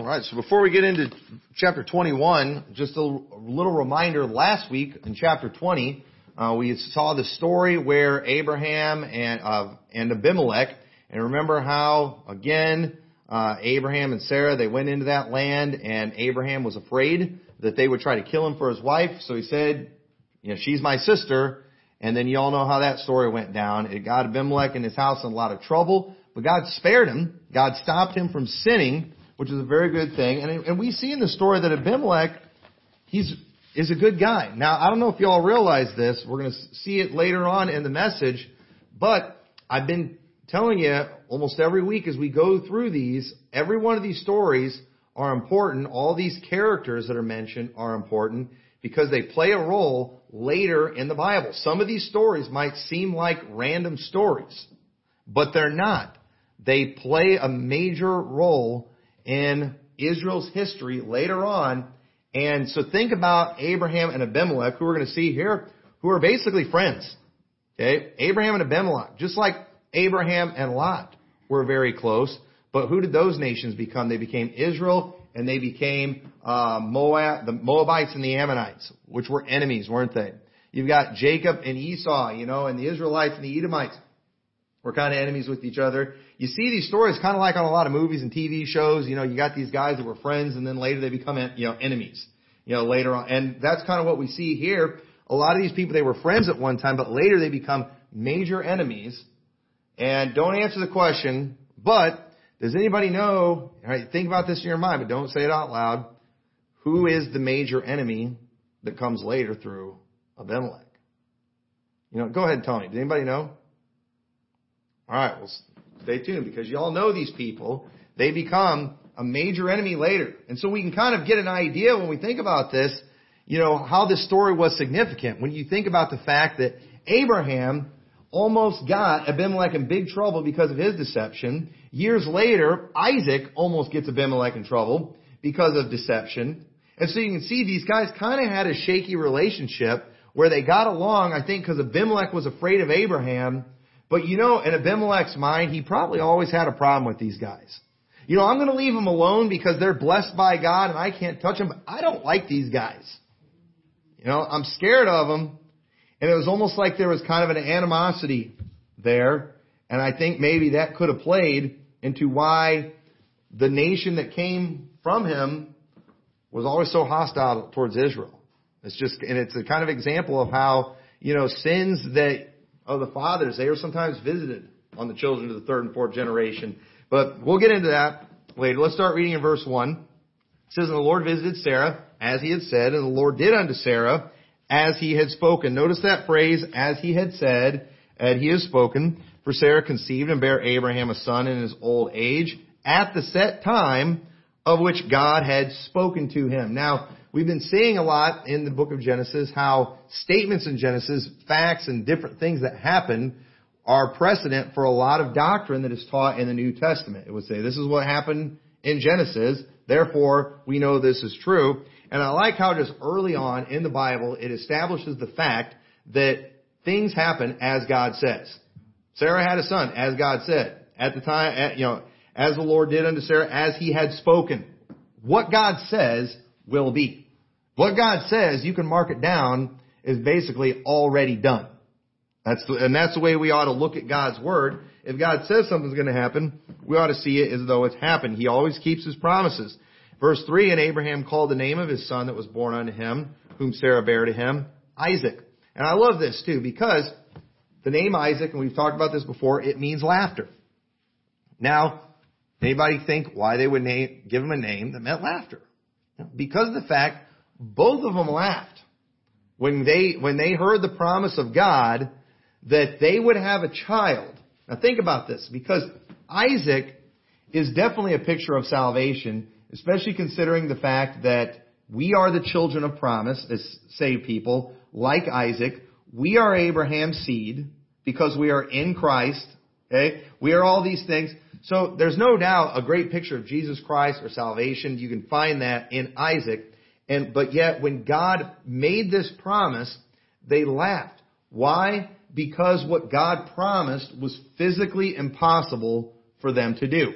All right. So before we get into chapter 21, just a little reminder. Last week in chapter 20, uh, we saw the story where Abraham and uh, and Abimelech, and remember how again uh, Abraham and Sarah they went into that land, and Abraham was afraid that they would try to kill him for his wife, so he said, "You know, she's my sister." And then you all know how that story went down. It got Abimelech and his house in a lot of trouble, but God spared him. God stopped him from sinning which is a very good thing. And, and we see in the story that Abimelech, he's, is a good guy. Now, I don't know if you all realize this. We're going to see it later on in the message, but I've been telling you almost every week as we go through these, every one of these stories are important. All these characters that are mentioned are important because they play a role later in the Bible. Some of these stories might seem like random stories, but they're not. They play a major role in Israel's history later on. And so think about Abraham and Abimelech, who we're going to see here, who are basically friends. Okay? Abraham and Abimelech, just like Abraham and Lot were very close. But who did those nations become? They became Israel and they became uh, Moab, the Moabites and the Ammonites, which were enemies, weren't they? You've got Jacob and Esau, you know, and the Israelites and the Edomites were kind of enemies with each other you see these stories kind of like on a lot of movies and TV shows. You know, you got these guys that were friends and then later they become, you know, enemies. You know, later on. And that's kind of what we see here. A lot of these people, they were friends at one time, but later they become major enemies. And don't answer the question, but does anybody know, all right, think about this in your mind, but don't say it out loud. Who is the major enemy that comes later through Abimelech? You know, go ahead and tell me. Does anybody know? All right, well, Stay tuned because you all know these people. They become a major enemy later. And so we can kind of get an idea when we think about this, you know, how this story was significant. When you think about the fact that Abraham almost got Abimelech in big trouble because of his deception. Years later, Isaac almost gets Abimelech in trouble because of deception. And so you can see these guys kind of had a shaky relationship where they got along, I think, because Abimelech was afraid of Abraham but you know, in Abimelech's mind, he probably always had a problem with these guys. You know, I'm going to leave them alone because they're blessed by God and I can't touch them, but I don't like these guys. You know, I'm scared of them. And it was almost like there was kind of an animosity there. And I think maybe that could have played into why the nation that came from him was always so hostile towards Israel. It's just, and it's a kind of example of how, you know, sins that of the fathers. They are sometimes visited on the children of the third and fourth generation. But we'll get into that later. Let's start reading in verse 1. It says, And the Lord visited Sarah, as he had said, and the Lord did unto Sarah, as he had spoken. Notice that phrase, as he had said, and he has spoken. For Sarah conceived and bare Abraham a son in his old age, at the set time of which God had spoken to him. Now, We've been seeing a lot in the book of Genesis how statements in Genesis, facts and different things that happen are precedent for a lot of doctrine that is taught in the New Testament. It would say this is what happened in Genesis, therefore we know this is true. And I like how just early on in the Bible it establishes the fact that things happen as God says. Sarah had a son, as God said. At the time, you know, as the Lord did unto Sarah, as he had spoken. What God says will be. What God says, you can mark it down, is basically already done. That's the, and that's the way we ought to look at God's word. If God says something's going to happen, we ought to see it as though it's happened. He always keeps his promises. Verse 3, and Abraham called the name of his son that was born unto him, whom Sarah bare to him, Isaac. And I love this too, because the name Isaac, and we've talked about this before, it means laughter. Now, anybody think why they would name, give him a name that meant laughter? Because of the fact both of them laughed when they, when they heard the promise of God that they would have a child. Now think about this, because Isaac is definitely a picture of salvation, especially considering the fact that we are the children of promise as saved people, like Isaac. We are Abraham's seed because we are in Christ. Okay? We are all these things. So there's no doubt a great picture of Jesus Christ or salvation. You can find that in Isaac. And, but yet when God made this promise, they laughed. Why? Because what God promised was physically impossible for them to do.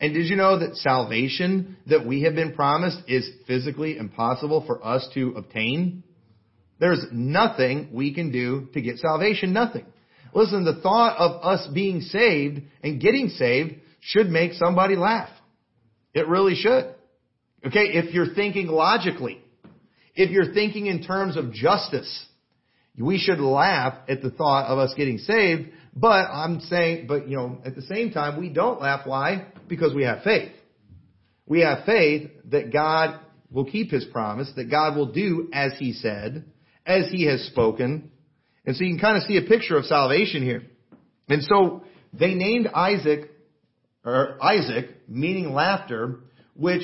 And did you know that salvation that we have been promised is physically impossible for us to obtain? There's nothing we can do to get salvation. Nothing. Listen, the thought of us being saved and getting saved should make somebody laugh. It really should. Okay, if you're thinking logically, if you're thinking in terms of justice, we should laugh at the thought of us getting saved, but I'm saying, but you know, at the same time, we don't laugh. Why? Because we have faith. We have faith that God will keep His promise, that God will do as He said, as He has spoken. And so you can kind of see a picture of salvation here. And so they named Isaac, or Isaac, meaning laughter, which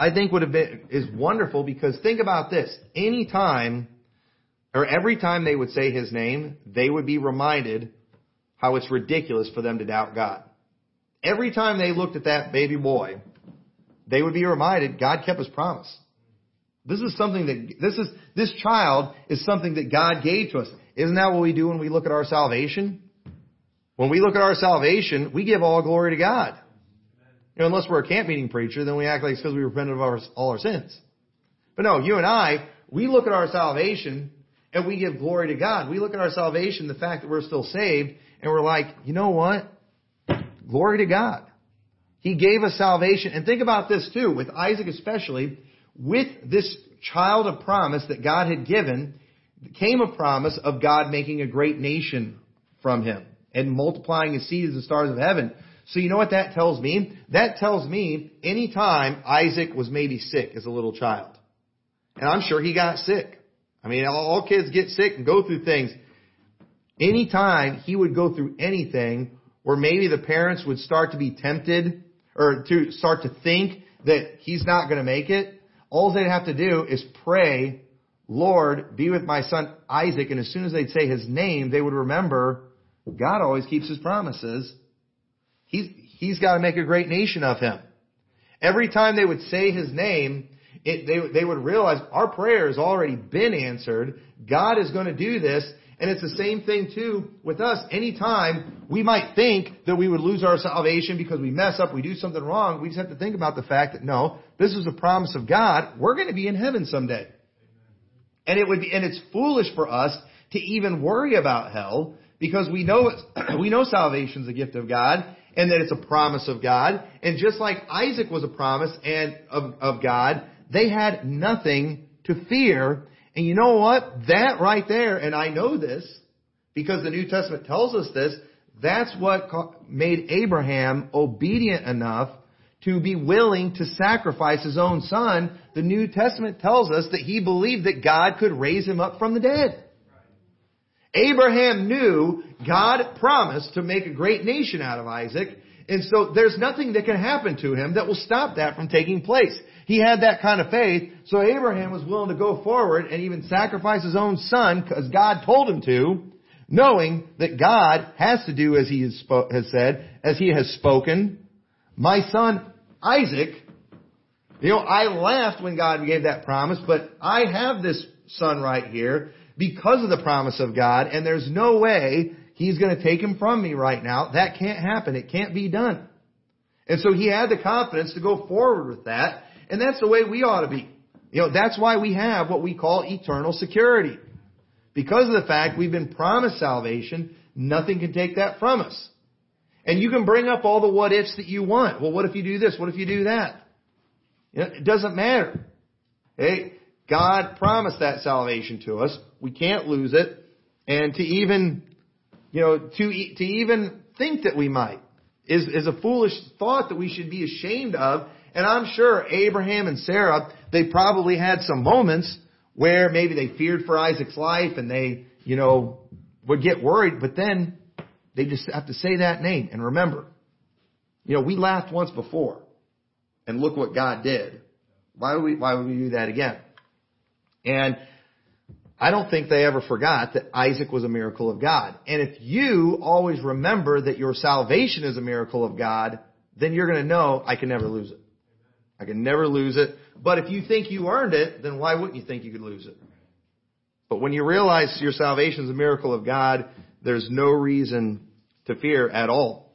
I think would have been, is wonderful because think about this. Any time, or every time they would say his name, they would be reminded how it's ridiculous for them to doubt God. Every time they looked at that baby boy, they would be reminded God kept his promise. This is something that, this is, this child is something that God gave to us. Isn't that what we do when we look at our salvation? When we look at our salvation, we give all glory to God. You know, unless we're a camp meeting preacher, then we act like it's because we repented of our, all our sins. But no, you and I, we look at our salvation and we give glory to God. We look at our salvation, the fact that we're still saved, and we're like, you know what? Glory to God. He gave us salvation. And think about this too, with Isaac especially, with this child of promise that God had given, came a promise of God making a great nation from him and multiplying his seed as the stars of heaven. So you know what that tells me? That tells me anytime Isaac was maybe sick as a little child. And I'm sure he got sick. I mean, all kids get sick and go through things. Anytime he would go through anything where maybe the parents would start to be tempted or to start to think that he's not going to make it, all they'd have to do is pray, Lord, be with my son Isaac. And as soon as they'd say his name, they would remember God always keeps his promises. He's, he's got to make a great nation of him. Every time they would say his name, it, they, they would realize our prayer has already been answered. God is going to do this. And it's the same thing too with us. Anytime we might think that we would lose our salvation because we mess up, we do something wrong, we just have to think about the fact that no, this is a promise of God. We're going to be in heaven someday. And it would be, and it's foolish for us to even worry about hell because we know we know salvation is a gift of God and that it's a promise of God. And just like Isaac was a promise and of, of God, they had nothing to fear. And you know what? That right there, and I know this because the New Testament tells us this, that's what made Abraham obedient enough to be willing to sacrifice his own son. The New Testament tells us that he believed that God could raise him up from the dead. Abraham knew God promised to make a great nation out of Isaac, and so there's nothing that can happen to him that will stop that from taking place. He had that kind of faith, so Abraham was willing to go forward and even sacrifice his own son because God told him to, knowing that God has to do as he has, said, as he has spoken. My son Isaac, you know, I laughed when God gave that promise, but I have this son right here because of the promise of God, and there's no way He's going to take him from me right now. That can't happen. It can't be done. And so he had the confidence to go forward with that, and that's the way we ought to be. You know, that's why we have what we call eternal security. Because of the fact we've been promised salvation, nothing can take that from us. And you can bring up all the what ifs that you want. Well, what if you do this? What if you do that? You know, it doesn't matter. Hey, God promised that salvation to us. We can't lose it. And to even, you know, to, to even think that we might is, is a foolish thought that we should be ashamed of. And I'm sure Abraham and Sarah, they probably had some moments where maybe they feared for Isaac's life and they, you know, would get worried, but then they just have to say that name and remember. You know, we laughed once before and look what God did. Why would we, why would we do that again? And I don't think they ever forgot that Isaac was a miracle of God. And if you always remember that your salvation is a miracle of God, then you're going to know I can never lose it. I can never lose it. But if you think you earned it, then why wouldn't you think you could lose it? But when you realize your salvation is a miracle of God, there's no reason to fear at all.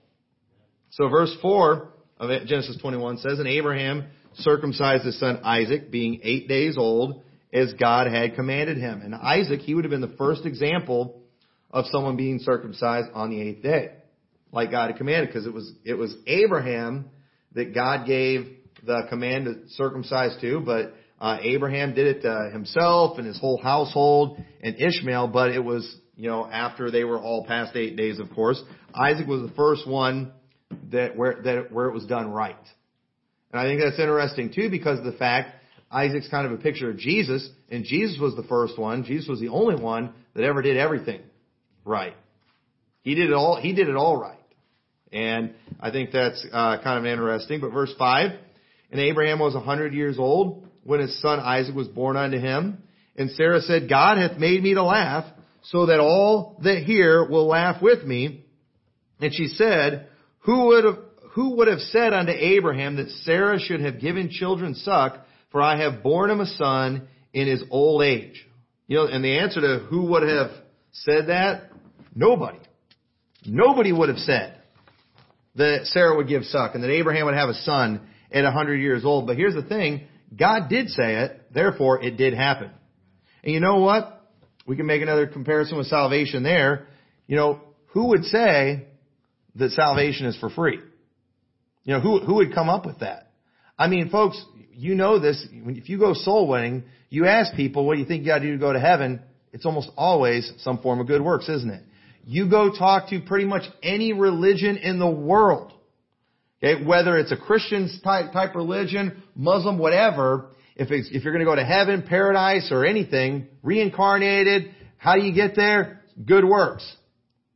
So verse 4 of Genesis 21 says, And Abraham circumcised his son Isaac, being eight days old, as God had commanded him. And Isaac, he would have been the first example of someone being circumcised on the eighth day, like God had commanded, because it was, it was Abraham that God gave the command to circumcise to, but uh, Abraham did it uh, himself and his whole household, and Ishmael, but it was, you know, after they were all past eight days, of course. Isaac was the first one that where that where it was done right. And I think that's interesting too because of the fact Isaac's kind of a picture of Jesus, and Jesus was the first one. Jesus was the only one that ever did everything right. He did it all. He did it all right, and I think that's uh, kind of interesting. But verse five, and Abraham was a hundred years old when his son Isaac was born unto him, and Sarah said, God hath made me to laugh, so that all that hear will laugh with me. And she said, Who would have who would have said unto Abraham that Sarah should have given children suck, for I have borne him a son in his old age? You know, and the answer to who would have said that? Nobody. Nobody would have said that Sarah would give suck and that Abraham would have a son at a hundred years old. But here's the thing, God did say it, therefore it did happen. And you know what? We can make another comparison with salvation there. You know, who would say that salvation is for free? You know, who, who would come up with that? I mean, folks, you know this. If you go soul winning, you ask people, what you think you got to do to go to heaven? It's almost always some form of good works, isn't it? You go talk to pretty much any religion in the world. Okay, whether it's a Christian type, type religion, Muslim, whatever, if, if you're going to go to heaven, paradise, or anything, reincarnated, how do you get there? Good works.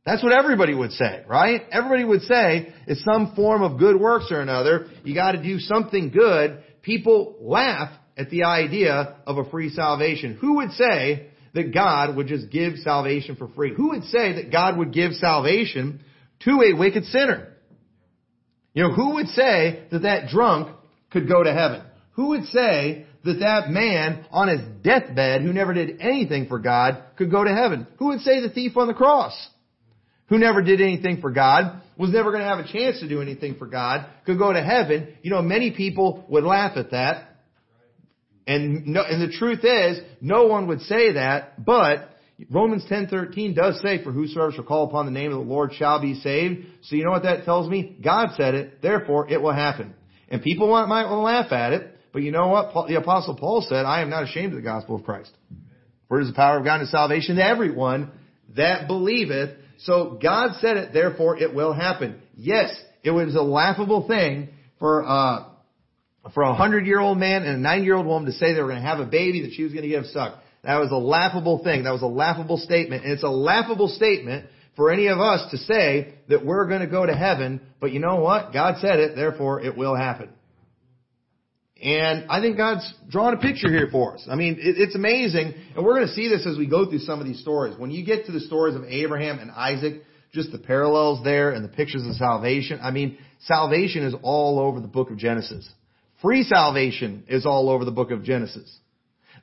That's what everybody would say, right? Everybody would say it's some form of good works or another. You got to do something good. People laugh at the idea of a free salvation. Who would say that God would just give salvation for free? Who would say that God would give salvation to a wicked sinner? You know, who would say that that drunk could go to heaven? Who would say that that man on his deathbed who never did anything for God could go to heaven? Who would say the thief on the cross? Who never did anything for God, was never going to have a chance to do anything for God, could go to heaven. You know, many people would laugh at that. And no, and the truth is, no one would say that, but Romans 10:13 does say, "For whosoever shall call upon the name of the Lord shall be saved." So you know what that tells me? God said it, therefore it will happen. And people might, want to laugh at it, but you know what? The apostle Paul said, "I am not ashamed of the gospel of Christ." For it is the power of God to salvation to everyone that believeth, so God said it, therefore it will happen. Yes, it was a laughable thing for uh, for a hundred year old man and a nine year old woman to say they were going to have a baby that she was going to give suck. That was a laughable thing. That was a laughable statement, and it's a laughable statement for any of us to say that we're going to go to heaven. But you know what? God said it, therefore it will happen. And I think God's drawn a picture here for us. I mean, it, it's amazing. And we're going to see this as we go through some of these stories. When you get to the stories of Abraham and Isaac, just the parallels there and the pictures of salvation. I mean, salvation is all over the book of Genesis. Free salvation is all over the book of Genesis.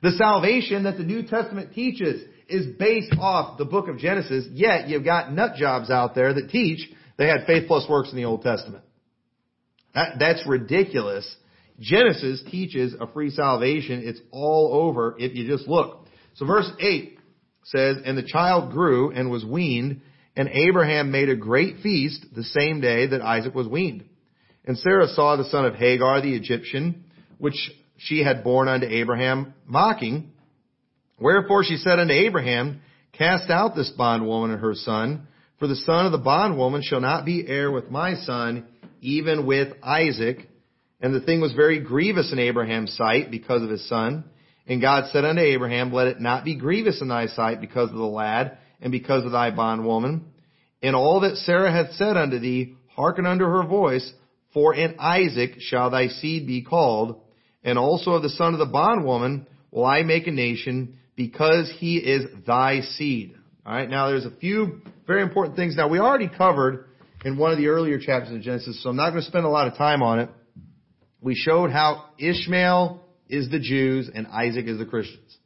The salvation that the New Testament teaches is based off the book of Genesis, yet you've got nut jobs out there that teach they had faith plus works in the Old Testament. That, that's ridiculous Genesis teaches a free salvation. It's all over if you just look. So verse 8 says, And the child grew and was weaned, and Abraham made a great feast the same day that Isaac was weaned. And Sarah saw the son of Hagar the Egyptian, which she had borne unto Abraham, mocking. Wherefore she said unto Abraham, Cast out this bondwoman and her son, for the son of the bondwoman shall not be heir with my son, even with Isaac. And the thing was very grievous in Abraham's sight because of his son. And God said unto Abraham, Let it not be grievous in thy sight because of the lad and because of thy bondwoman. In all that Sarah hath said unto thee, hearken unto her voice, for in Isaac shall thy seed be called, and also of the son of the bondwoman will I make a nation, because he is thy seed. Alright, now there's a few very important things. Now we already covered in one of the earlier chapters of Genesis, so I'm not going to spend a lot of time on it we showed how Ishmael is the Jews and Isaac is the Christians.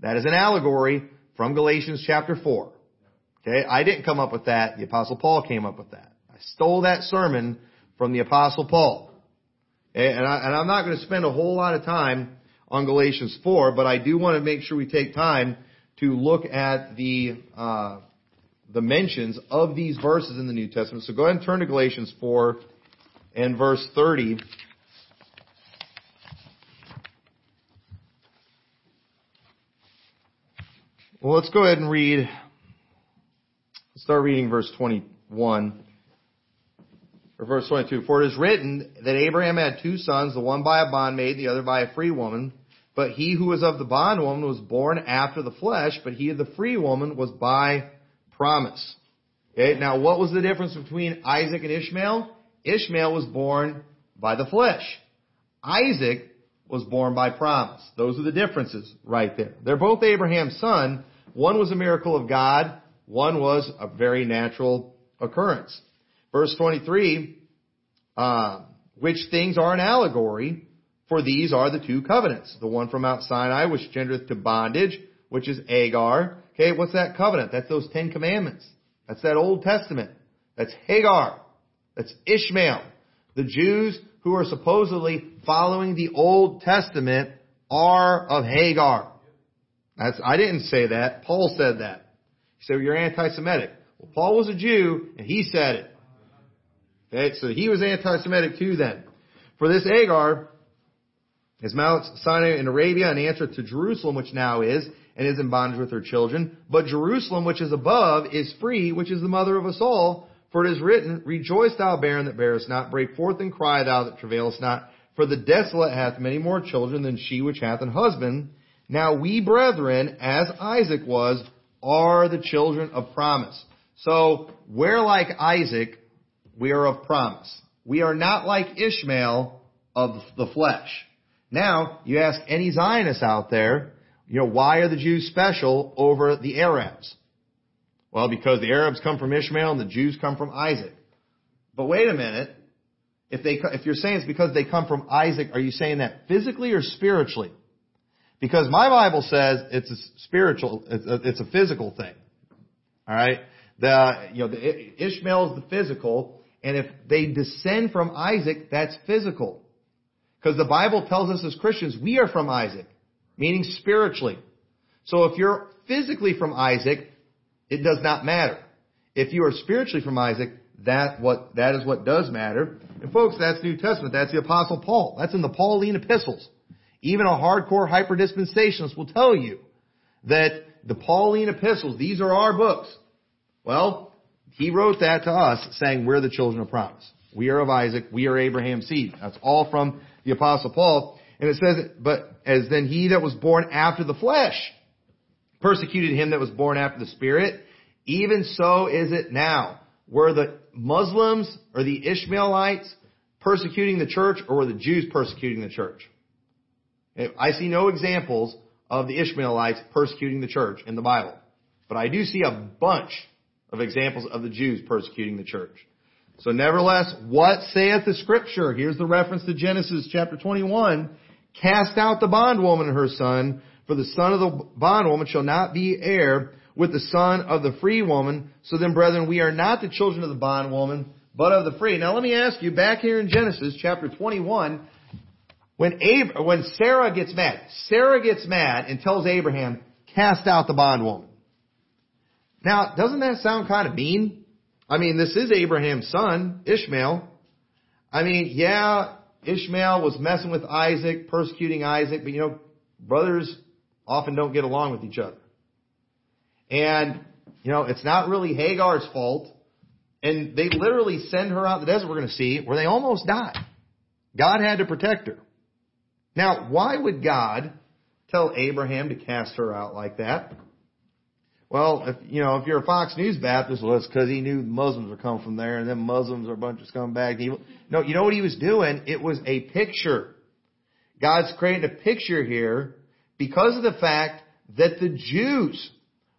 That is an allegory from Galatians chapter 4. Okay, I didn't come up with that. The apostle Paul came up with that. I stole that sermon from the Apostle Paul. And, I, and I'm not going to spend a whole lot of time on Galatians 4, but I do want to make sure we take time to look at the uh, the mentions of these verses in the New Testament. So go ahead and turn to Galatians 4 and verse 30. Well, let's go ahead and read. Let's start reading verse 21. Or verse 22. For it is written that Abraham had two sons, the one by a bondmaid, the other by a free woman. But he who was of the bondwoman was born after the flesh, but he of the free woman was by promise. Okay, now what was the difference between Isaac and Ishmael? Ishmael was born by the flesh. Isaac was born by promise. Those are the differences right there. They're both Abraham's son, one was a miracle of God. One was a very natural occurrence. Verse 23, uh, which things are an allegory, for these are the two covenants. The one from Mount Sinai, which gendereth to bondage, which is Agar. Okay, what's that covenant? That's those Ten Commandments. That's that Old Testament. That's Hagar. That's Ishmael. The Jews who are supposedly following the Old Testament are of Hagar. That's, I didn't say that. Paul said that. He said, well, you're anti-Semitic. Well, Paul was a Jew, and he said it. Okay, so he was anti-Semitic too then. For this Agar is Mount Sinai in Arabia, an answer to Jerusalem, which now is, and is in bondage with her children. But Jerusalem, which is above, is free, which is the mother of us all. For it is written, Rejoice thou barren that bearest not, break forth and cry thou that travailest not. For the desolate hath many more children than she which hath an husband. Now we brethren, as Isaac was, are the children of promise. So, we're like Isaac, we are of promise. We are not like Ishmael of the flesh. Now, you ask any Zionists out there, you know, why are the Jews special over the Arabs? Well, because the Arabs come from Ishmael and the Jews come from Isaac. But wait a minute. If they, if you're saying it's because they come from Isaac, are you saying that physically or spiritually? Because my Bible says it's a spiritual, it's a, it's a physical thing. Alright? The, you know, the, Ishmael is the physical, and if they descend from Isaac, that's physical. Because the Bible tells us as Christians, we are from Isaac, meaning spiritually. So if you're physically from Isaac, it does not matter. If you are spiritually from Isaac, that what, that is what does matter. And folks, that's New Testament. That's the Apostle Paul. That's in the Pauline epistles. Even a hardcore hyperdispensationalist will tell you that the Pauline epistles, these are our books. Well, he wrote that to us saying we're the children of promise. We are of Isaac. We are Abraham's seed. That's all from the apostle Paul. And it says, but as then he that was born after the flesh persecuted him that was born after the spirit, even so is it now. Were the Muslims or the Ishmaelites persecuting the church or were the Jews persecuting the church? I see no examples of the Ishmaelites persecuting the church in the Bible. But I do see a bunch of examples of the Jews persecuting the church. So nevertheless, what saith the scripture? Here's the reference to Genesis chapter 21. Cast out the bondwoman and her son, for the son of the bondwoman shall not be heir with the son of the free woman. So then, brethren, we are not the children of the bondwoman, but of the free. Now let me ask you, back here in Genesis chapter 21, when, Ab- when Sarah gets mad, Sarah gets mad and tells Abraham, cast out the bondwoman. Now, doesn't that sound kind of mean? I mean, this is Abraham's son, Ishmael. I mean, yeah, Ishmael was messing with Isaac, persecuting Isaac, but you know, brothers often don't get along with each other. And, you know, it's not really Hagar's fault. And they literally send her out in the desert, we're going to see, where they almost die. God had to protect her. Now, why would God tell Abraham to cast her out like that? Well, if, you know, if you're a Fox News Baptist, well, it's because he knew Muslims were coming from there, and then Muslims are a bunch of scumbags. No, you know what he was doing? It was a picture. God's creating a picture here because of the fact that the Jews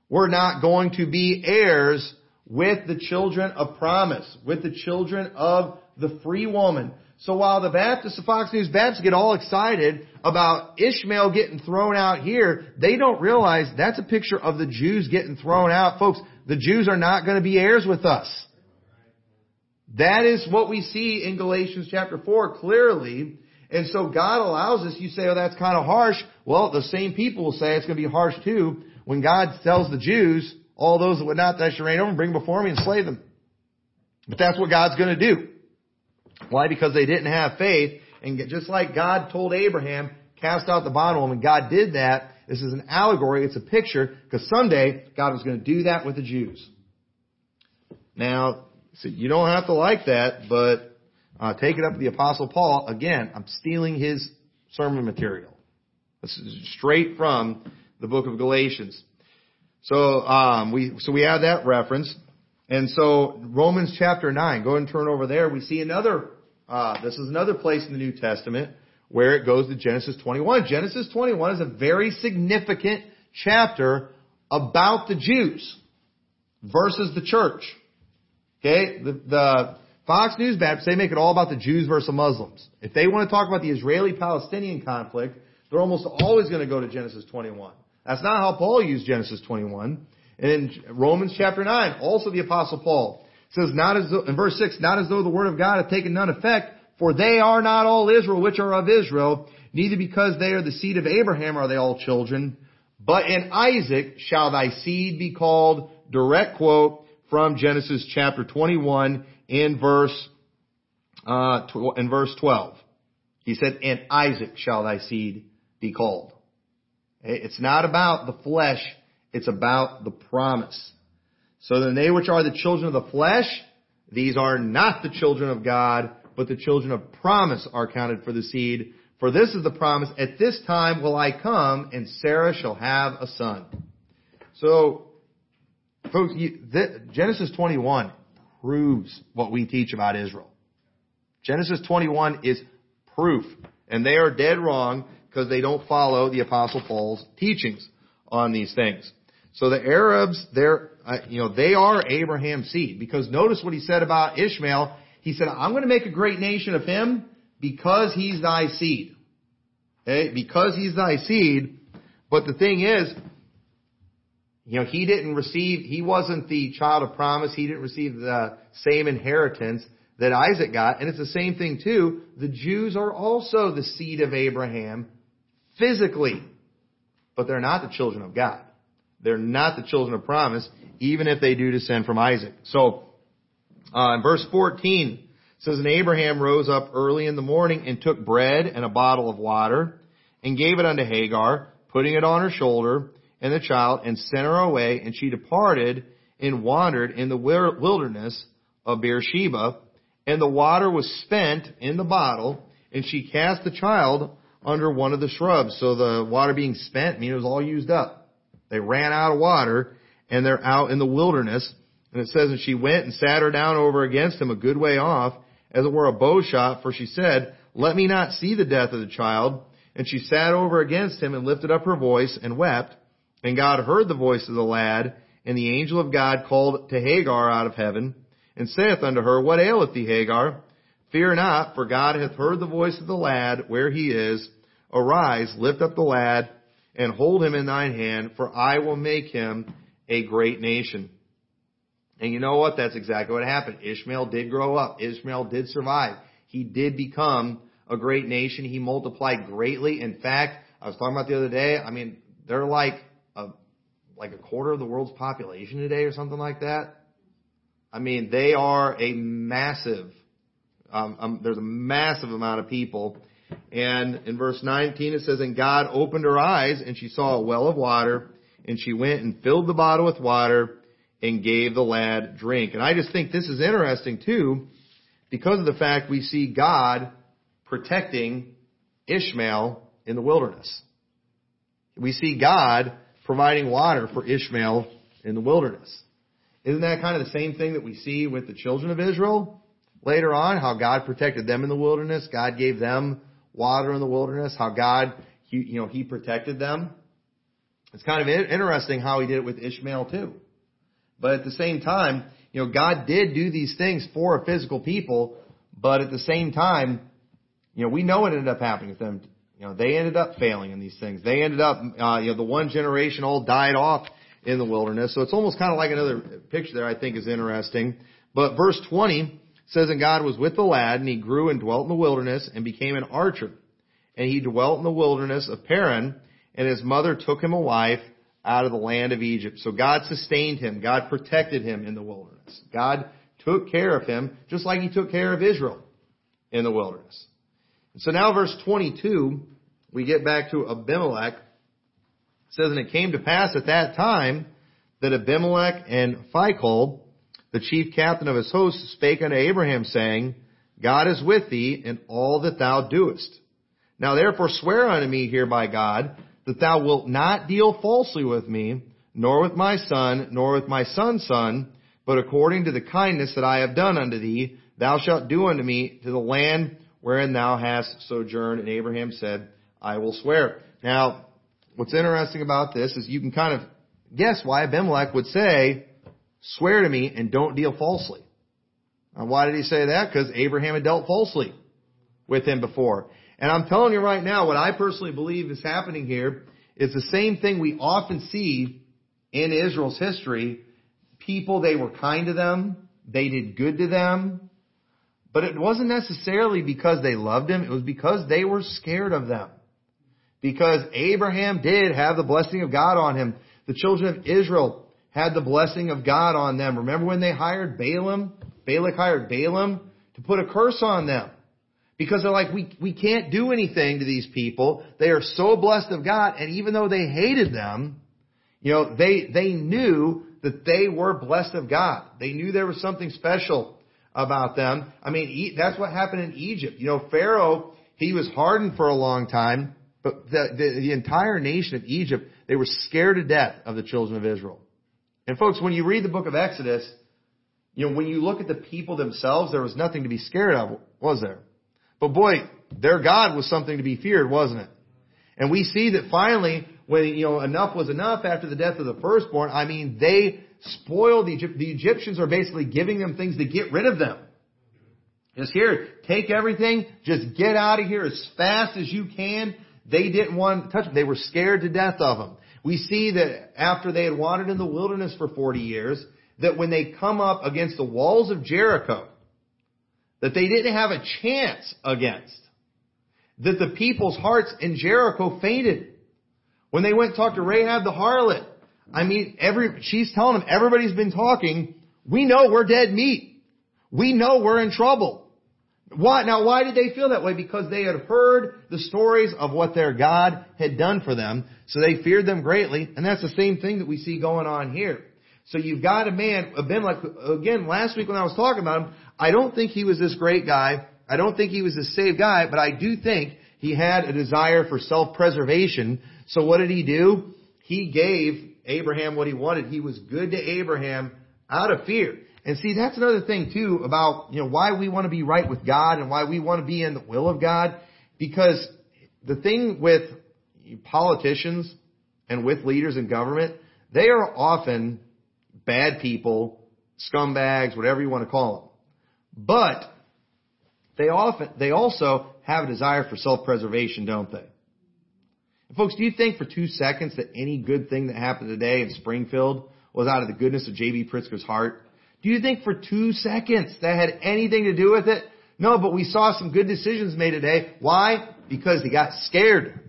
were not going to be heirs with the children of promise, with the children of the free woman. So while the Baptists, the Fox News Baptists get all excited about Ishmael getting thrown out here, they don't realize that's a picture of the Jews getting thrown out. Folks, the Jews are not going to be heirs with us. That is what we see in Galatians chapter 4 clearly. And so God allows us, you say, oh, that's kind of harsh. Well, the same people will say it's going to be harsh too when God tells the Jews, all those that would not that should reign over, bring before me and slay them. But that's what God's going to do. Why? Because they didn't have faith. And just like God told Abraham, cast out the bondwoman, and God did that. This is an allegory. It's a picture because someday God was going to do that with the Jews. Now, so you don't have to like that, but uh, take it up with the Apostle Paul. Again, I'm stealing his sermon material. This is straight from the book of Galatians. So um, we so we have that reference, and so Romans chapter nine. Go and turn over there. We see another. Uh, this is another place in the New Testament where it goes to Genesis 21. Genesis 21 is a very significant chapter about the Jews versus the church. Okay, the, the Fox News Baptists, they make it all about the Jews versus Muslims. If they want to talk about the Israeli-Palestinian conflict, they're almost always going to go to Genesis 21. That's not how Paul used Genesis 21. And in Romans chapter 9, also the apostle Paul says, not as though, in verse 6, not as though the word of God had taken none effect, for they are not all Israel which are of Israel, neither because they are the seed of Abraham are they all children, but in Isaac shall thy seed be called, direct quote, from Genesis chapter 21 in verse, uh, in verse 12. He said, in Isaac shall thy seed be called. It's not about the flesh, it's about the promise. So then they which are the children of the flesh, these are not the children of God, but the children of promise are counted for the seed. For this is the promise, at this time will I come, and Sarah shall have a son. So, Folks, you, Genesis 21 proves what we teach about Israel. Genesis 21 is proof. And they are dead wrong because they don't follow the Apostle Paul's teachings on these things. So the Arabs, they're, uh, you know, they are Abraham's seed. Because notice what he said about Ishmael. He said, I'm going to make a great nation of him because he's thy seed. Okay? Because he's thy seed. But the thing is, you know, he didn't receive, he wasn't the child of promise. He didn't receive the same inheritance that Isaac got. And it's the same thing too. The Jews are also the seed of Abraham physically, but they're not the children of God. They're not the children of promise, even if they do descend from Isaac. So, uh, in verse 14, says, And Abraham rose up early in the morning and took bread and a bottle of water and gave it unto Hagar, putting it on her shoulder and the child and sent her away, and she departed and wandered in the wilderness of Beersheba, and the water was spent in the bottle, and she cast the child under one of the shrubs. So the water being spent means it was all used up. They ran out of water, and they're out in the wilderness. And it says, and she went and sat her down over against him a good way off, as it were a bow shot, for she said, Let me not see the death of the child. And she sat over against him and lifted up her voice and wept. And God heard the voice of the lad, and the angel of God called to Hagar out of heaven, and saith unto her, What aileth thee, Hagar? Fear not, for God hath heard the voice of the lad where he is. Arise, lift up the lad, and hold him in thine hand, for I will make him a great nation. And you know what? That's exactly what happened. Ishmael did grow up. Ishmael did survive. He did become a great nation. He multiplied greatly. In fact, I was talking about the other day, I mean, they're like a, like a quarter of the world's population today or something like that. I mean, they are a massive, um, um, there's a massive amount of people. And in verse 19 it says, And God opened her eyes, and she saw a well of water, and she went and filled the bottle with water, and gave the lad drink. And I just think this is interesting too, because of the fact we see God protecting Ishmael in the wilderness. We see God providing water for Ishmael in the wilderness. Isn't that kind of the same thing that we see with the children of Israel later on? How God protected them in the wilderness. God gave them water in the wilderness. How God, he, you know, He protected them. It's kind of interesting how He did it with Ishmael too. But at the same time, you know, God did do these things for a physical people, but at the same time, you know, we know what ended up happening with them you know, they ended up failing in these things. They ended up, uh, you know, the one generation all died off in the wilderness. So it's almost kind of like another picture there I think is interesting. But verse 20 says, and God was with the lad, and he grew and dwelt in the wilderness, and became an archer. And he dwelt in the wilderness of Paran, and his mother took him a wife out of the land of Egypt. So God sustained him. God protected him in the wilderness. God took care of him, just like he took care of Israel in the wilderness. So now verse 22, we get back to Abimelech. It says, and it came to pass at that time that Abimelech and Phicol, the chief captain of his host, spake unto Abraham, saying, God is with thee in all that thou doest. Now therefore swear unto me here by God, that thou wilt not deal falsely with me, nor with my son, nor with my son's son, but according to the kindness that I have done unto thee, thou shalt do unto me to the land wherein thou hast sojourned. And Abraham said, I will swear. Now, what's interesting about this is you can kind of guess why Abimelech would say, swear to me and don't deal falsely. Now, why did he say that? Because Abraham had dealt falsely with him before. And I'm telling you right now, what I personally believe is happening here is the same thing we often see in Israel's history. People, they were kind to them. They did good to them. But it wasn't necessarily because they loved him. It was because they were scared of them. Because Abraham did have the blessing of God on him. The children of Israel had the blessing of God on them. Remember when they hired Balaam? Balak hired Balaam to put a curse on them. Because they're like, we, we can't do anything to these people. They are so blessed of God, and even though they hated them, you know, they, they knew that they were blessed of God. They knew there was something special about them. I mean, that's what happened in Egypt. You know, Pharaoh, he was hardened for a long time, but the, the, the entire nation of Egypt, they were scared to death of the children of Israel. And folks, when you read the book of Exodus, you know, when you look at the people themselves, there was nothing to be scared of, was there? But boy, their God was something to be feared, wasn't it? And we see that finally, when, you know, enough was enough after the death of the firstborn, I mean, they spoiled the, Egypt, the Egyptians are basically giving them things to get rid of them. Just here, take everything, just get out of here as fast as you can. They didn't want to touch them. They were scared to death of them. We see that after they had wandered in the wilderness for 40 years, that when they come up against the walls of Jericho, that they didn't have a chance against. That the people's hearts in Jericho fainted. When they went and talked to Rahab the harlot, I mean, every, she's telling them, everybody's been talking, we know we're dead meat. We know we're in trouble. Why, now why did they feel that way? Because they had heard the stories of what their God had done for them, so they feared them greatly, and that's the same thing that we see going on here. So you've got a man, Abimelech, again, last week when I was talking about him, I don't think he was this great guy. I don't think he was this saved guy, but I do think he had a desire for self-preservation. So what did he do? He gave Abraham what he wanted. He was good to Abraham out of fear. And see, that's another thing too about, you know, why we want to be right with God and why we want to be in the will of God. Because the thing with politicians and with leaders in government, they are often bad people, scumbags, whatever you want to call them. But they often, they also have a desire for self-preservation, don't they? And folks, do you think for two seconds that any good thing that happened today in Springfield was out of the goodness of J.B. Pritzker's heart? Do you think for two seconds that had anything to do with it? No, but we saw some good decisions made today. Why? Because they got scared.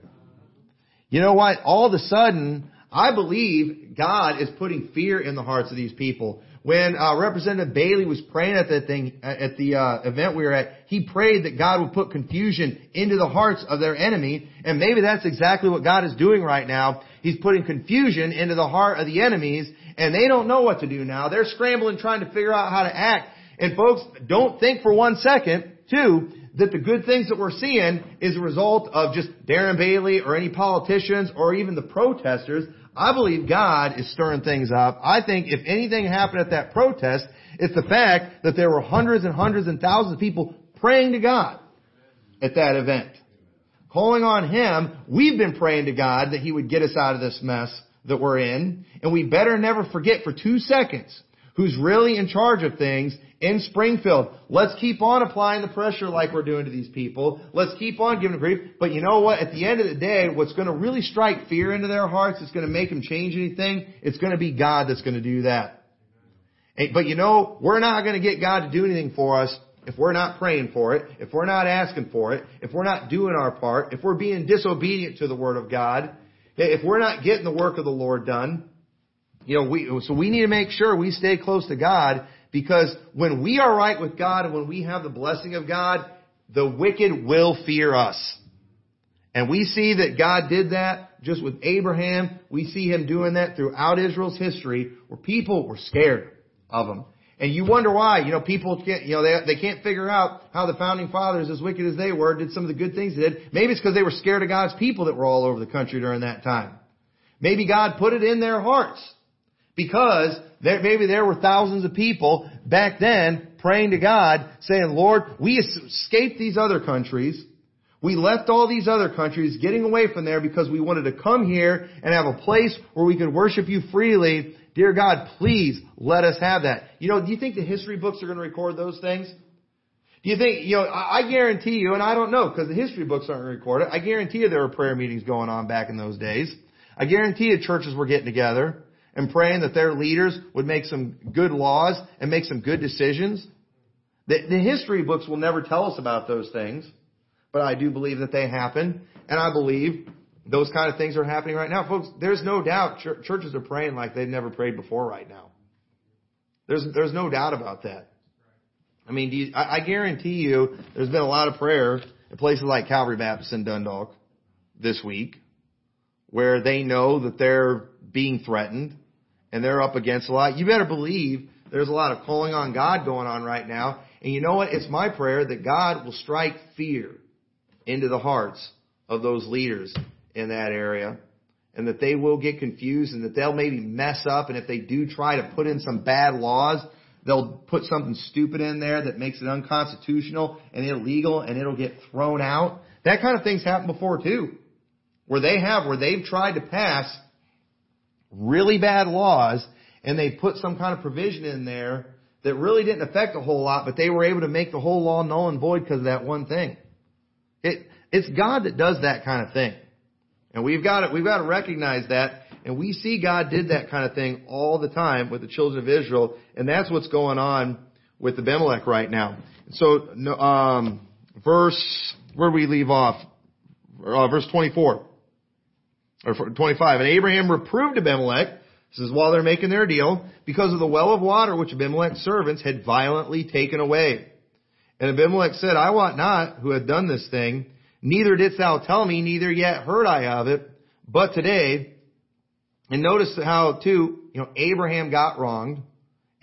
You know what? All of a sudden, I believe God is putting fear in the hearts of these people. When uh, Representative Bailey was praying at the thing at the uh, event we were at, he prayed that God would put confusion into the hearts of their enemy, and maybe that's exactly what God is doing right now. He's putting confusion into the heart of the enemies, and they don't know what to do now. They're scrambling trying to figure out how to act. And folks, don't think for one second, too, that the good things that we're seeing is a result of just Darren Bailey or any politicians or even the protesters. I believe God is stirring things up. I think if anything happened at that protest, it's the fact that there were hundreds and hundreds and thousands of people praying to God at that event. Calling on Him, we've been praying to God that He would get us out of this mess that we're in, and we better never forget for two seconds who's really in charge of things in Springfield. Let's keep on applying the pressure like we're doing to these people. Let's keep on giving grief. But you know what? At the end of the day, what's going to really strike fear into their hearts, it's going to make them change anything, it's going to be God that's going to do that. But you know, we're not going to get God to do anything for us if we're not praying for it, if we're not asking for it, if we're not doing our part, if we're being disobedient to the Word of God, if we're not getting the work of the Lord done, you know, we, so we need to make sure we stay close to God because when we are right with God and when we have the blessing of God, the wicked will fear us. And we see that God did that just with Abraham. We see him doing that throughout Israel's history where people were scared of him. And you wonder why, you know, people can't, you know, they, they can't figure out how the founding fathers, as wicked as they were, did some of the good things they did. Maybe it's because they were scared of God's people that were all over the country during that time. Maybe God put it in their hearts because there, maybe there were thousands of people back then praying to God saying, Lord, we escaped these other countries. We left all these other countries getting away from there because we wanted to come here and have a place where we could worship you freely. Dear God, please let us have that. You know, do you think the history books are going to record those things? Do you think, you know, I guarantee you, and I don't know because the history books aren't recorded, I guarantee you there were prayer meetings going on back in those days. I guarantee you churches were getting together and praying that their leaders would make some good laws and make some good decisions. The, the history books will never tell us about those things, but I do believe that they happen, and I believe those kind of things are happening right now. Folks, there's no doubt ch- churches are praying like they've never prayed before right now. There's, there's no doubt about that. I mean, you, I, I guarantee you there's been a lot of prayer in places like Calvary Baptist in Dundalk this week where they know that they're being threatened and they're up against a lot. You better believe there's a lot of calling on God going on right now. And you know what? It's my prayer that God will strike fear into the hearts of those leaders in that area and that they will get confused and that they'll maybe mess up. And if they do try to put in some bad laws, they'll put something stupid in there that makes it unconstitutional and illegal and it'll get thrown out. That kind of thing's happened before too. Where they have, where they've tried to pass really bad laws and they put some kind of provision in there that really didn't affect a whole lot, but they were able to make the whole law null and void because of that one thing. It, it's God that does that kind of thing. And we've got to, we've got to recognize that. And we see God did that kind of thing all the time with the children of Israel. And that's what's going on with Abimelech right now. So, um, verse, where we leave off? Uh, verse 24 or 25. And Abraham reproved Abimelech, this is while they're making their deal, because of the well of water which Abimelech's servants had violently taken away. And Abimelech said, I wot not who had done this thing, neither didst thou tell me, neither yet heard I of it, but today, and notice how too, you know, Abraham got wronged,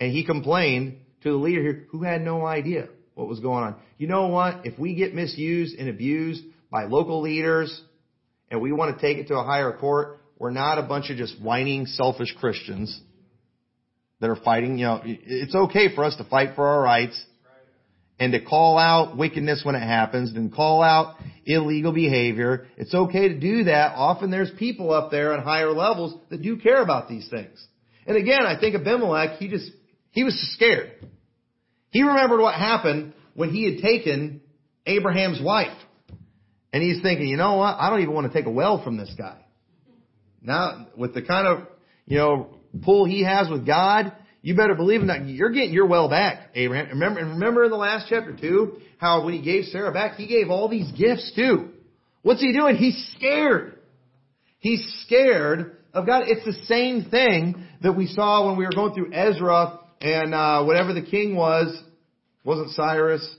and he complained to the leader here who had no idea what was going on. You know what? If we get misused and abused by local leaders, and we want to take it to a higher court, we're not a bunch of just whining, selfish Christians that are fighting. You know, it's okay for us to fight for our rights and to call out wickedness when it happens and call out illegal behavior. It's okay to do that. Often there's people up there on higher levels that do care about these things. And again, I think Abimelech, he just, he was scared. He remembered what happened when he had taken Abraham's wife. And he's thinking, you know what? I don't even want to take a well from this guy. Now, with the kind of, you know, pull he has with God, you better believe in that you're getting your well back, Abraham. Remember, remember in the last chapter too, how when he gave Sarah back, he gave all these gifts too. What's he doing? He's scared. He's scared of God. It's the same thing that we saw when we were going through Ezra and uh, whatever the king was, wasn't Cyrus,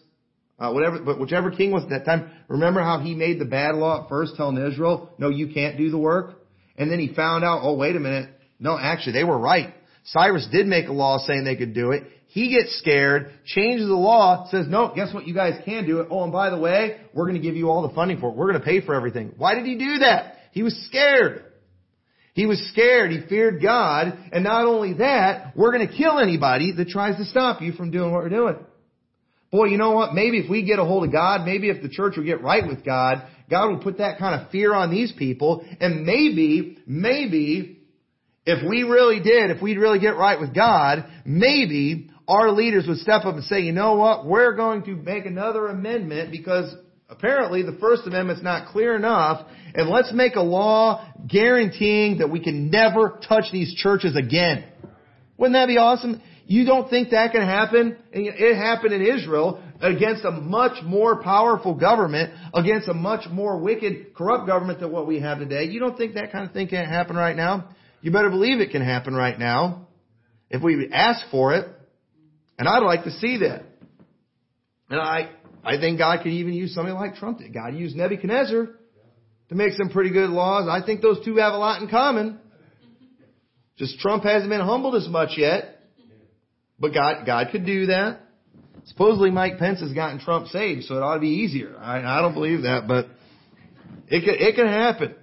uh, whatever, but whichever king was at that time, remember how he made the bad law at first telling Israel, no, you can't do the work? And then he found out, oh, wait a minute. No, actually, they were right. Cyrus did make a law saying they could do it. He gets scared, changes the law, says, no, guess what? You guys can do it. Oh, and by the way, we're going to give you all the funding for it. We're going to pay for everything. Why did he do that? He was scared. He was scared. He feared God. And not only that, we're going to kill anybody that tries to stop you from doing what we're doing. Boy, you know what? Maybe if we get a hold of God, maybe if the church will get right with God, God will put that kind of fear on these people. And maybe, maybe, if we really did, if we'd really get right with God, maybe our leaders would step up and say, you know what? We're going to make another amendment because apparently the First Amendment's not clear enough. And let's make a law guaranteeing that we can never touch these churches again. Wouldn't that be awesome? You don't think that can happen? It happened in Israel. against a much more powerful government, against a much more wicked, corrupt government than what we have today. You don't think that kind of thing can't happen right now? You better believe it can happen right now. If we ask for it. And I'd like to see that. And I, I think God could even use something like Trump did. God used Nebuchadnezzar to make some pretty good laws. I think those two have a lot in common. Just Trump hasn't been humbled as much yet. But God, God could do that. Supposedly Mike Pence has gotten Trump saved, so it ought to be easier. I, I don't believe that, but it can, it can happen.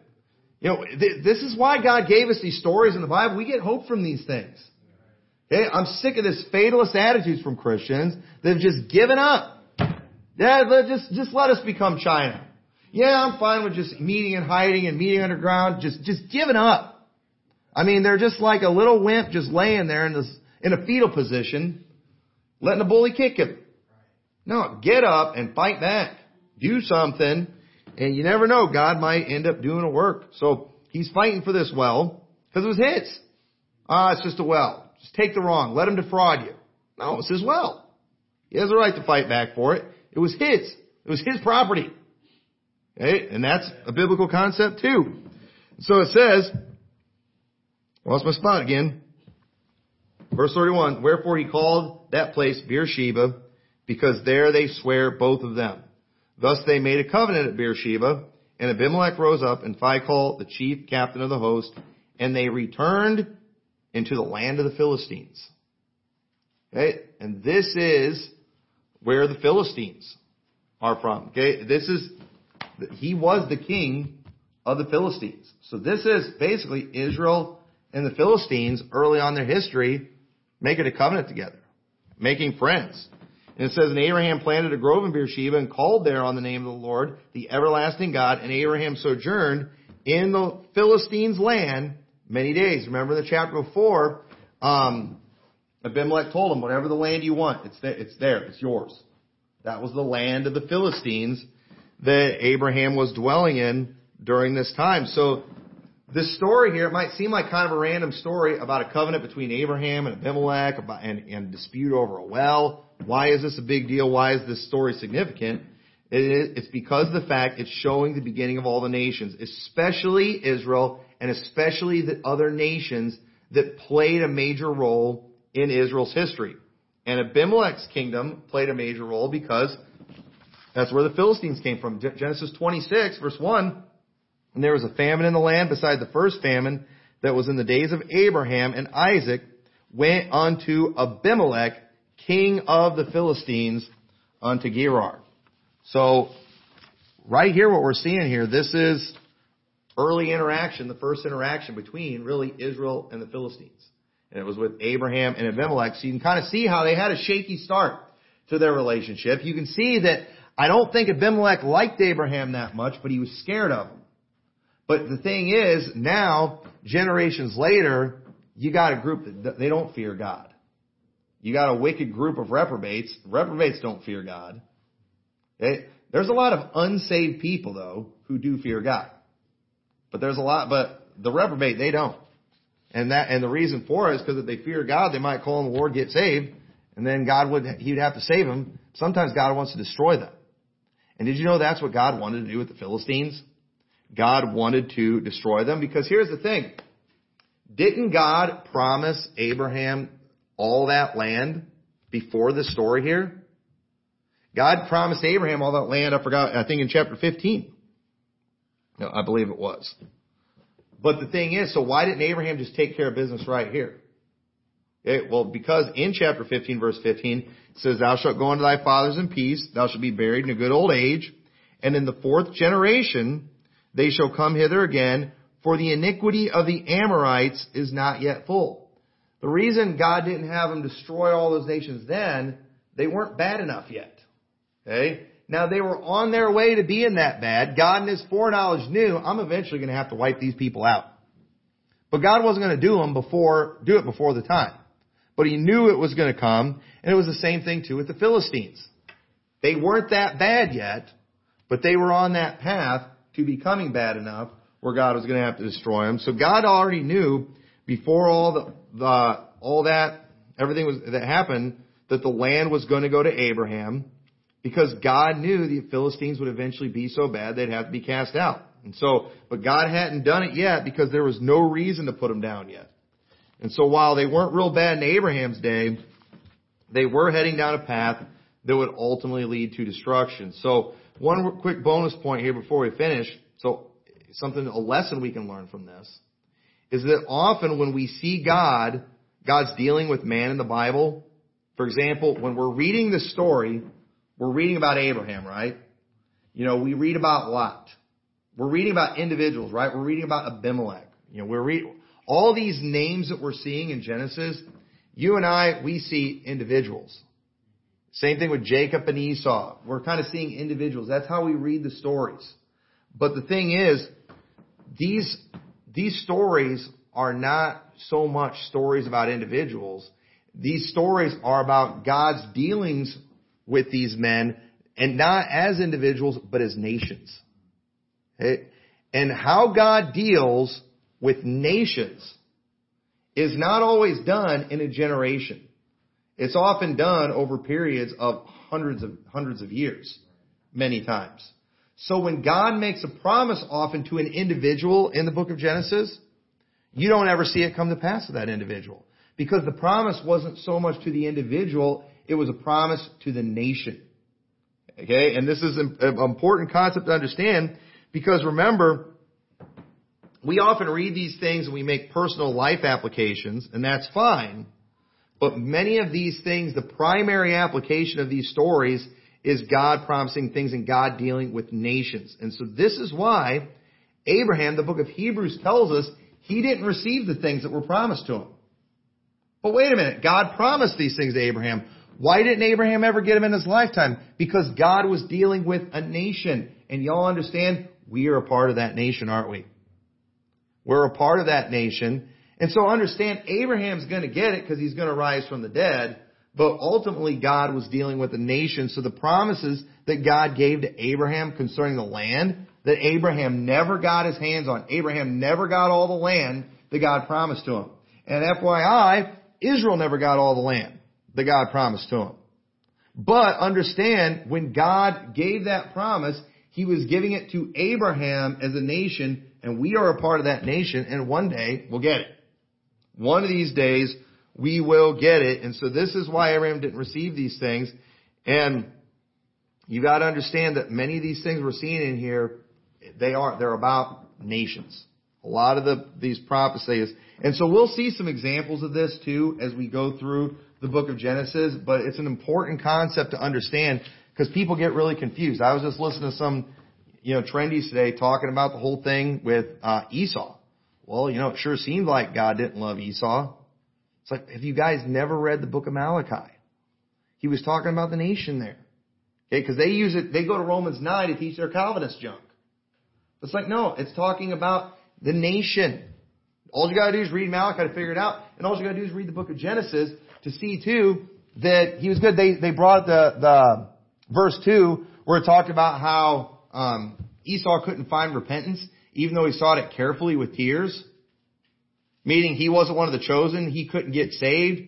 You know, th- this is why God gave us these stories in the Bible. We get hope from these things. Okay? I'm sick of this fatalist attitudes from Christians that have just given up. Yeah, just, just let us become China. Yeah, I'm fine with just meeting and hiding and meeting underground, just, just giving up. I mean, they're just like a little wimp just laying there in this, in a fetal position, letting the bully kick him. No, get up and fight back. Do something, and you never know, God might end up doing a work. So, he's fighting for this well, because it was his. Ah, it's just a well. Just take the wrong. Let him defraud you. No, it's his well. He has a right to fight back for it. It was his. It was his property. Okay? And that's a biblical concept too. So it says, lost my spot again. Verse 31, wherefore he called that place Beersheba, because there they swear both of them. Thus they made a covenant at Beersheba, and Abimelech rose up, and Phicol, the chief captain of the host, and they returned into the land of the Philistines. Okay? And this is where the Philistines are from. Okay? This is, he was the king of the Philistines. So this is basically Israel and the Philistines early on their history making a covenant together, making friends. And it says, and Abraham planted a grove in Beersheba and called there on the name of the Lord, the everlasting God, and Abraham sojourned in the Philistines' land many days. Remember the chapter before, um, Abimelech told him, whatever the land you want, it's there, it's there, it's yours. That was the land of the Philistines that Abraham was dwelling in during this time. So this story here, it might seem like kind of a random story about a covenant between Abraham and Abimelech about, and, and dispute over a well. Why is this a big deal? Why is this story significant? It is, it's because of the fact it's showing the beginning of all the nations, especially Israel and especially the other nations that played a major role in Israel's history. And Abimelech's kingdom played a major role because that's where the Philistines came from. Genesis 26 verse 1, and there was a famine in the land beside the first famine that was in the days of Abraham and Isaac went unto Abimelech, king of the Philistines, unto Gerar. So, right here, what we're seeing here, this is early interaction, the first interaction between really Israel and the Philistines. And it was with Abraham and Abimelech. So you can kind of see how they had a shaky start to their relationship. You can see that I don't think Abimelech liked Abraham that much, but he was scared of him. But the thing is, now, generations later, you got a group that they don't fear God. You got a wicked group of reprobates. Reprobates don't fear God. Okay? There's a lot of unsaved people though who do fear God. But there's a lot, but the reprobate, they don't. And that, and the reason for it is because if they fear God, they might call on the Lord, get saved, and then God would, He would have to save them. Sometimes God wants to destroy them. And did you know that's what God wanted to do with the Philistines? God wanted to destroy them because here's the thing. Didn't God promise Abraham all that land before the story here? God promised Abraham all that land, I forgot, I think in chapter 15. No, I believe it was. But the thing is, so why didn't Abraham just take care of business right here? Okay, well, because in chapter 15, verse 15, it says, Thou shalt go unto thy fathers in peace, thou shalt be buried in a good old age, and in the fourth generation they shall come hither again, for the iniquity of the Amorites is not yet full. The reason God didn't have them destroy all those nations then, they weren't bad enough yet. Okay? Now they were on their way to being that bad. God in His foreknowledge knew, I'm eventually going to have to wipe these people out. But God wasn't going to do them before, do it before the time. But He knew it was going to come, and it was the same thing too with the Philistines. They weren't that bad yet, but they were on that path to becoming bad enough where God was going to have to destroy them. So God already knew before all the, the all that everything was that happened that the land was going to go to Abraham because God knew the Philistines would eventually be so bad they'd have to be cast out. And so, but God hadn't done it yet because there was no reason to put them down yet. And so while they weren't real bad in Abraham's day, they were heading down a path that would ultimately lead to destruction. So one quick bonus point here before we finish. So something, a lesson we can learn from this is that often when we see God, God's dealing with man in the Bible. For example, when we're reading the story, we're reading about Abraham, right? You know, we read about Lot. We're reading about individuals, right? We're reading about Abimelech. You know, we're reading all these names that we're seeing in Genesis. You and I, we see individuals. Same thing with Jacob and Esau. We're kind of seeing individuals. That's how we read the stories. But the thing is, these, these stories are not so much stories about individuals. These stories are about God's dealings with these men and not as individuals, but as nations. Okay? And how God deals with nations is not always done in a generation. It's often done over periods of hundreds of hundreds of years, many times. So when God makes a promise often to an individual in the book of Genesis, you don't ever see it come to pass to that individual. Because the promise wasn't so much to the individual, it was a promise to the nation. Okay? And this is an important concept to understand because remember, we often read these things and we make personal life applications, and that's fine. But many of these things, the primary application of these stories is God promising things and God dealing with nations. And so this is why Abraham, the book of Hebrews tells us, he didn't receive the things that were promised to him. But wait a minute, God promised these things to Abraham. Why didn't Abraham ever get them in his lifetime? Because God was dealing with a nation. And y'all understand, we are a part of that nation, aren't we? We're a part of that nation. And so understand, Abraham's going to get it because he's going to rise from the dead. But ultimately, God was dealing with the nation. So the promises that God gave to Abraham concerning the land that Abraham never got his hands on. Abraham never got all the land that God promised to him. And FYI, Israel never got all the land that God promised to him. But understand, when God gave that promise, He was giving it to Abraham as a nation, and we are a part of that nation, and one day we'll get it. One of these days, we will get it. And so this is why Abraham didn't receive these things. And you gotta understand that many of these things we're seeing in here, they are, they're about nations. A lot of the, these prophecies. And so we'll see some examples of this too as we go through the book of Genesis, but it's an important concept to understand because people get really confused. I was just listening to some, you know, trendies today talking about the whole thing with uh, Esau. Well, you know, it sure seemed like God didn't love Esau. It's like, have you guys never read the book of Malachi? He was talking about the nation there. Okay, because they use it, they go to Romans 9 to teach their Calvinist junk. It's like, no, it's talking about the nation. All you gotta do is read Malachi to figure it out, and all you gotta do is read the book of Genesis to see too that he was good. They they brought the the verse two where it talked about how um, Esau couldn't find repentance, even though he sought it carefully with tears. Meaning he wasn't one of the chosen, he couldn't get saved,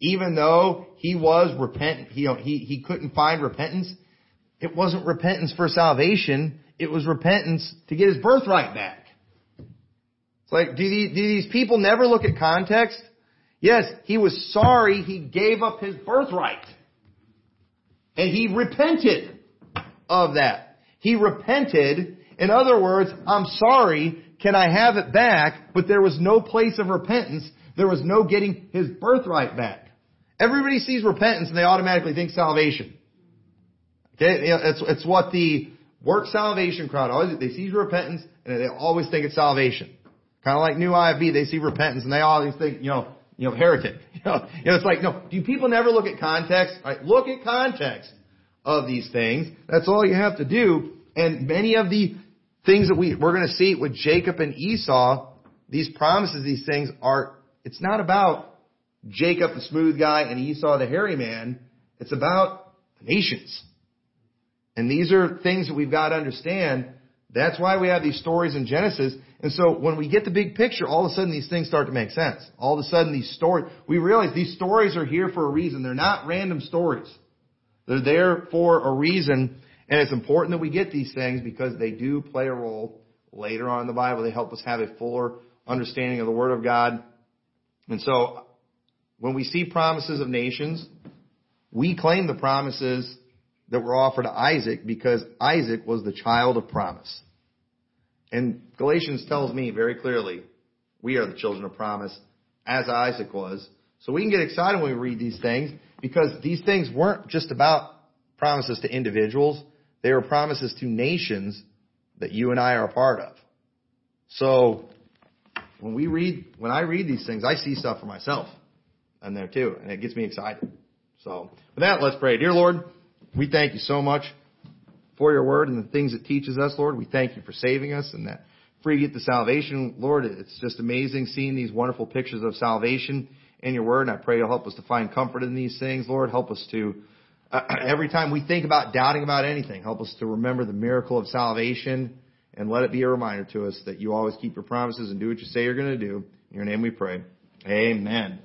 even though he was repentant. He, you know, he he couldn't find repentance. It wasn't repentance for salvation. It was repentance to get his birthright back. It's like, do these, do these people never look at context? Yes, he was sorry he gave up his birthright. And he repented of that. He repented. In other words, I'm sorry, can I have it back? But there was no place of repentance. There was no getting his birthright back. Everybody sees repentance and they automatically think salvation. Okay, it's, it's what the work salvation crowd always, they see repentance and they always think it's salvation. Kind of like New IFB, they see repentance and they always think, you know, you know, heretic. You know, you know, it's like, no, do people never look at context? Right? Look at context of these things. That's all you have to do. And many of the things that we, we're going to see with Jacob and Esau, these promises, these things are, it's not about Jacob, the smooth guy, and Esau, the hairy man. It's about the nations. And these are things that we've got to understand. That's why we have these stories in Genesis. And so when we get the big picture, all of a sudden these things start to make sense. All of a sudden these stories, we realize these stories are here for a reason. They're not random stories. They're there for a reason, and it's important that we get these things because they do play a role later on in the Bible. They help us have a fuller understanding of the Word of God. And so, when we see promises of nations, we claim the promises that were offered to Isaac because Isaac was the child of promise. And Galatians tells me very clearly, we are the children of promise, as Isaac was. So we can get excited when we read these things because these things weren't just about promises to individuals. They were promises to nations that you and I are a part of. So when we read, when I read these things, I see stuff for myself in there too, and it gets me excited. So with that, let's pray. Dear Lord, we thank you so much for your word and the things it teaches us, Lord. We thank you for saving us and that free gift of salvation. Lord, it's just amazing seeing these wonderful pictures of salvation in your word. And I pray you'll help us to find comfort in these things, Lord. Help us to, every time we think about doubting about anything, help us to remember the miracle of salvation and let it be a reminder to us that you always keep your promises and do what you say you're going to do. In your name we pray. Amen.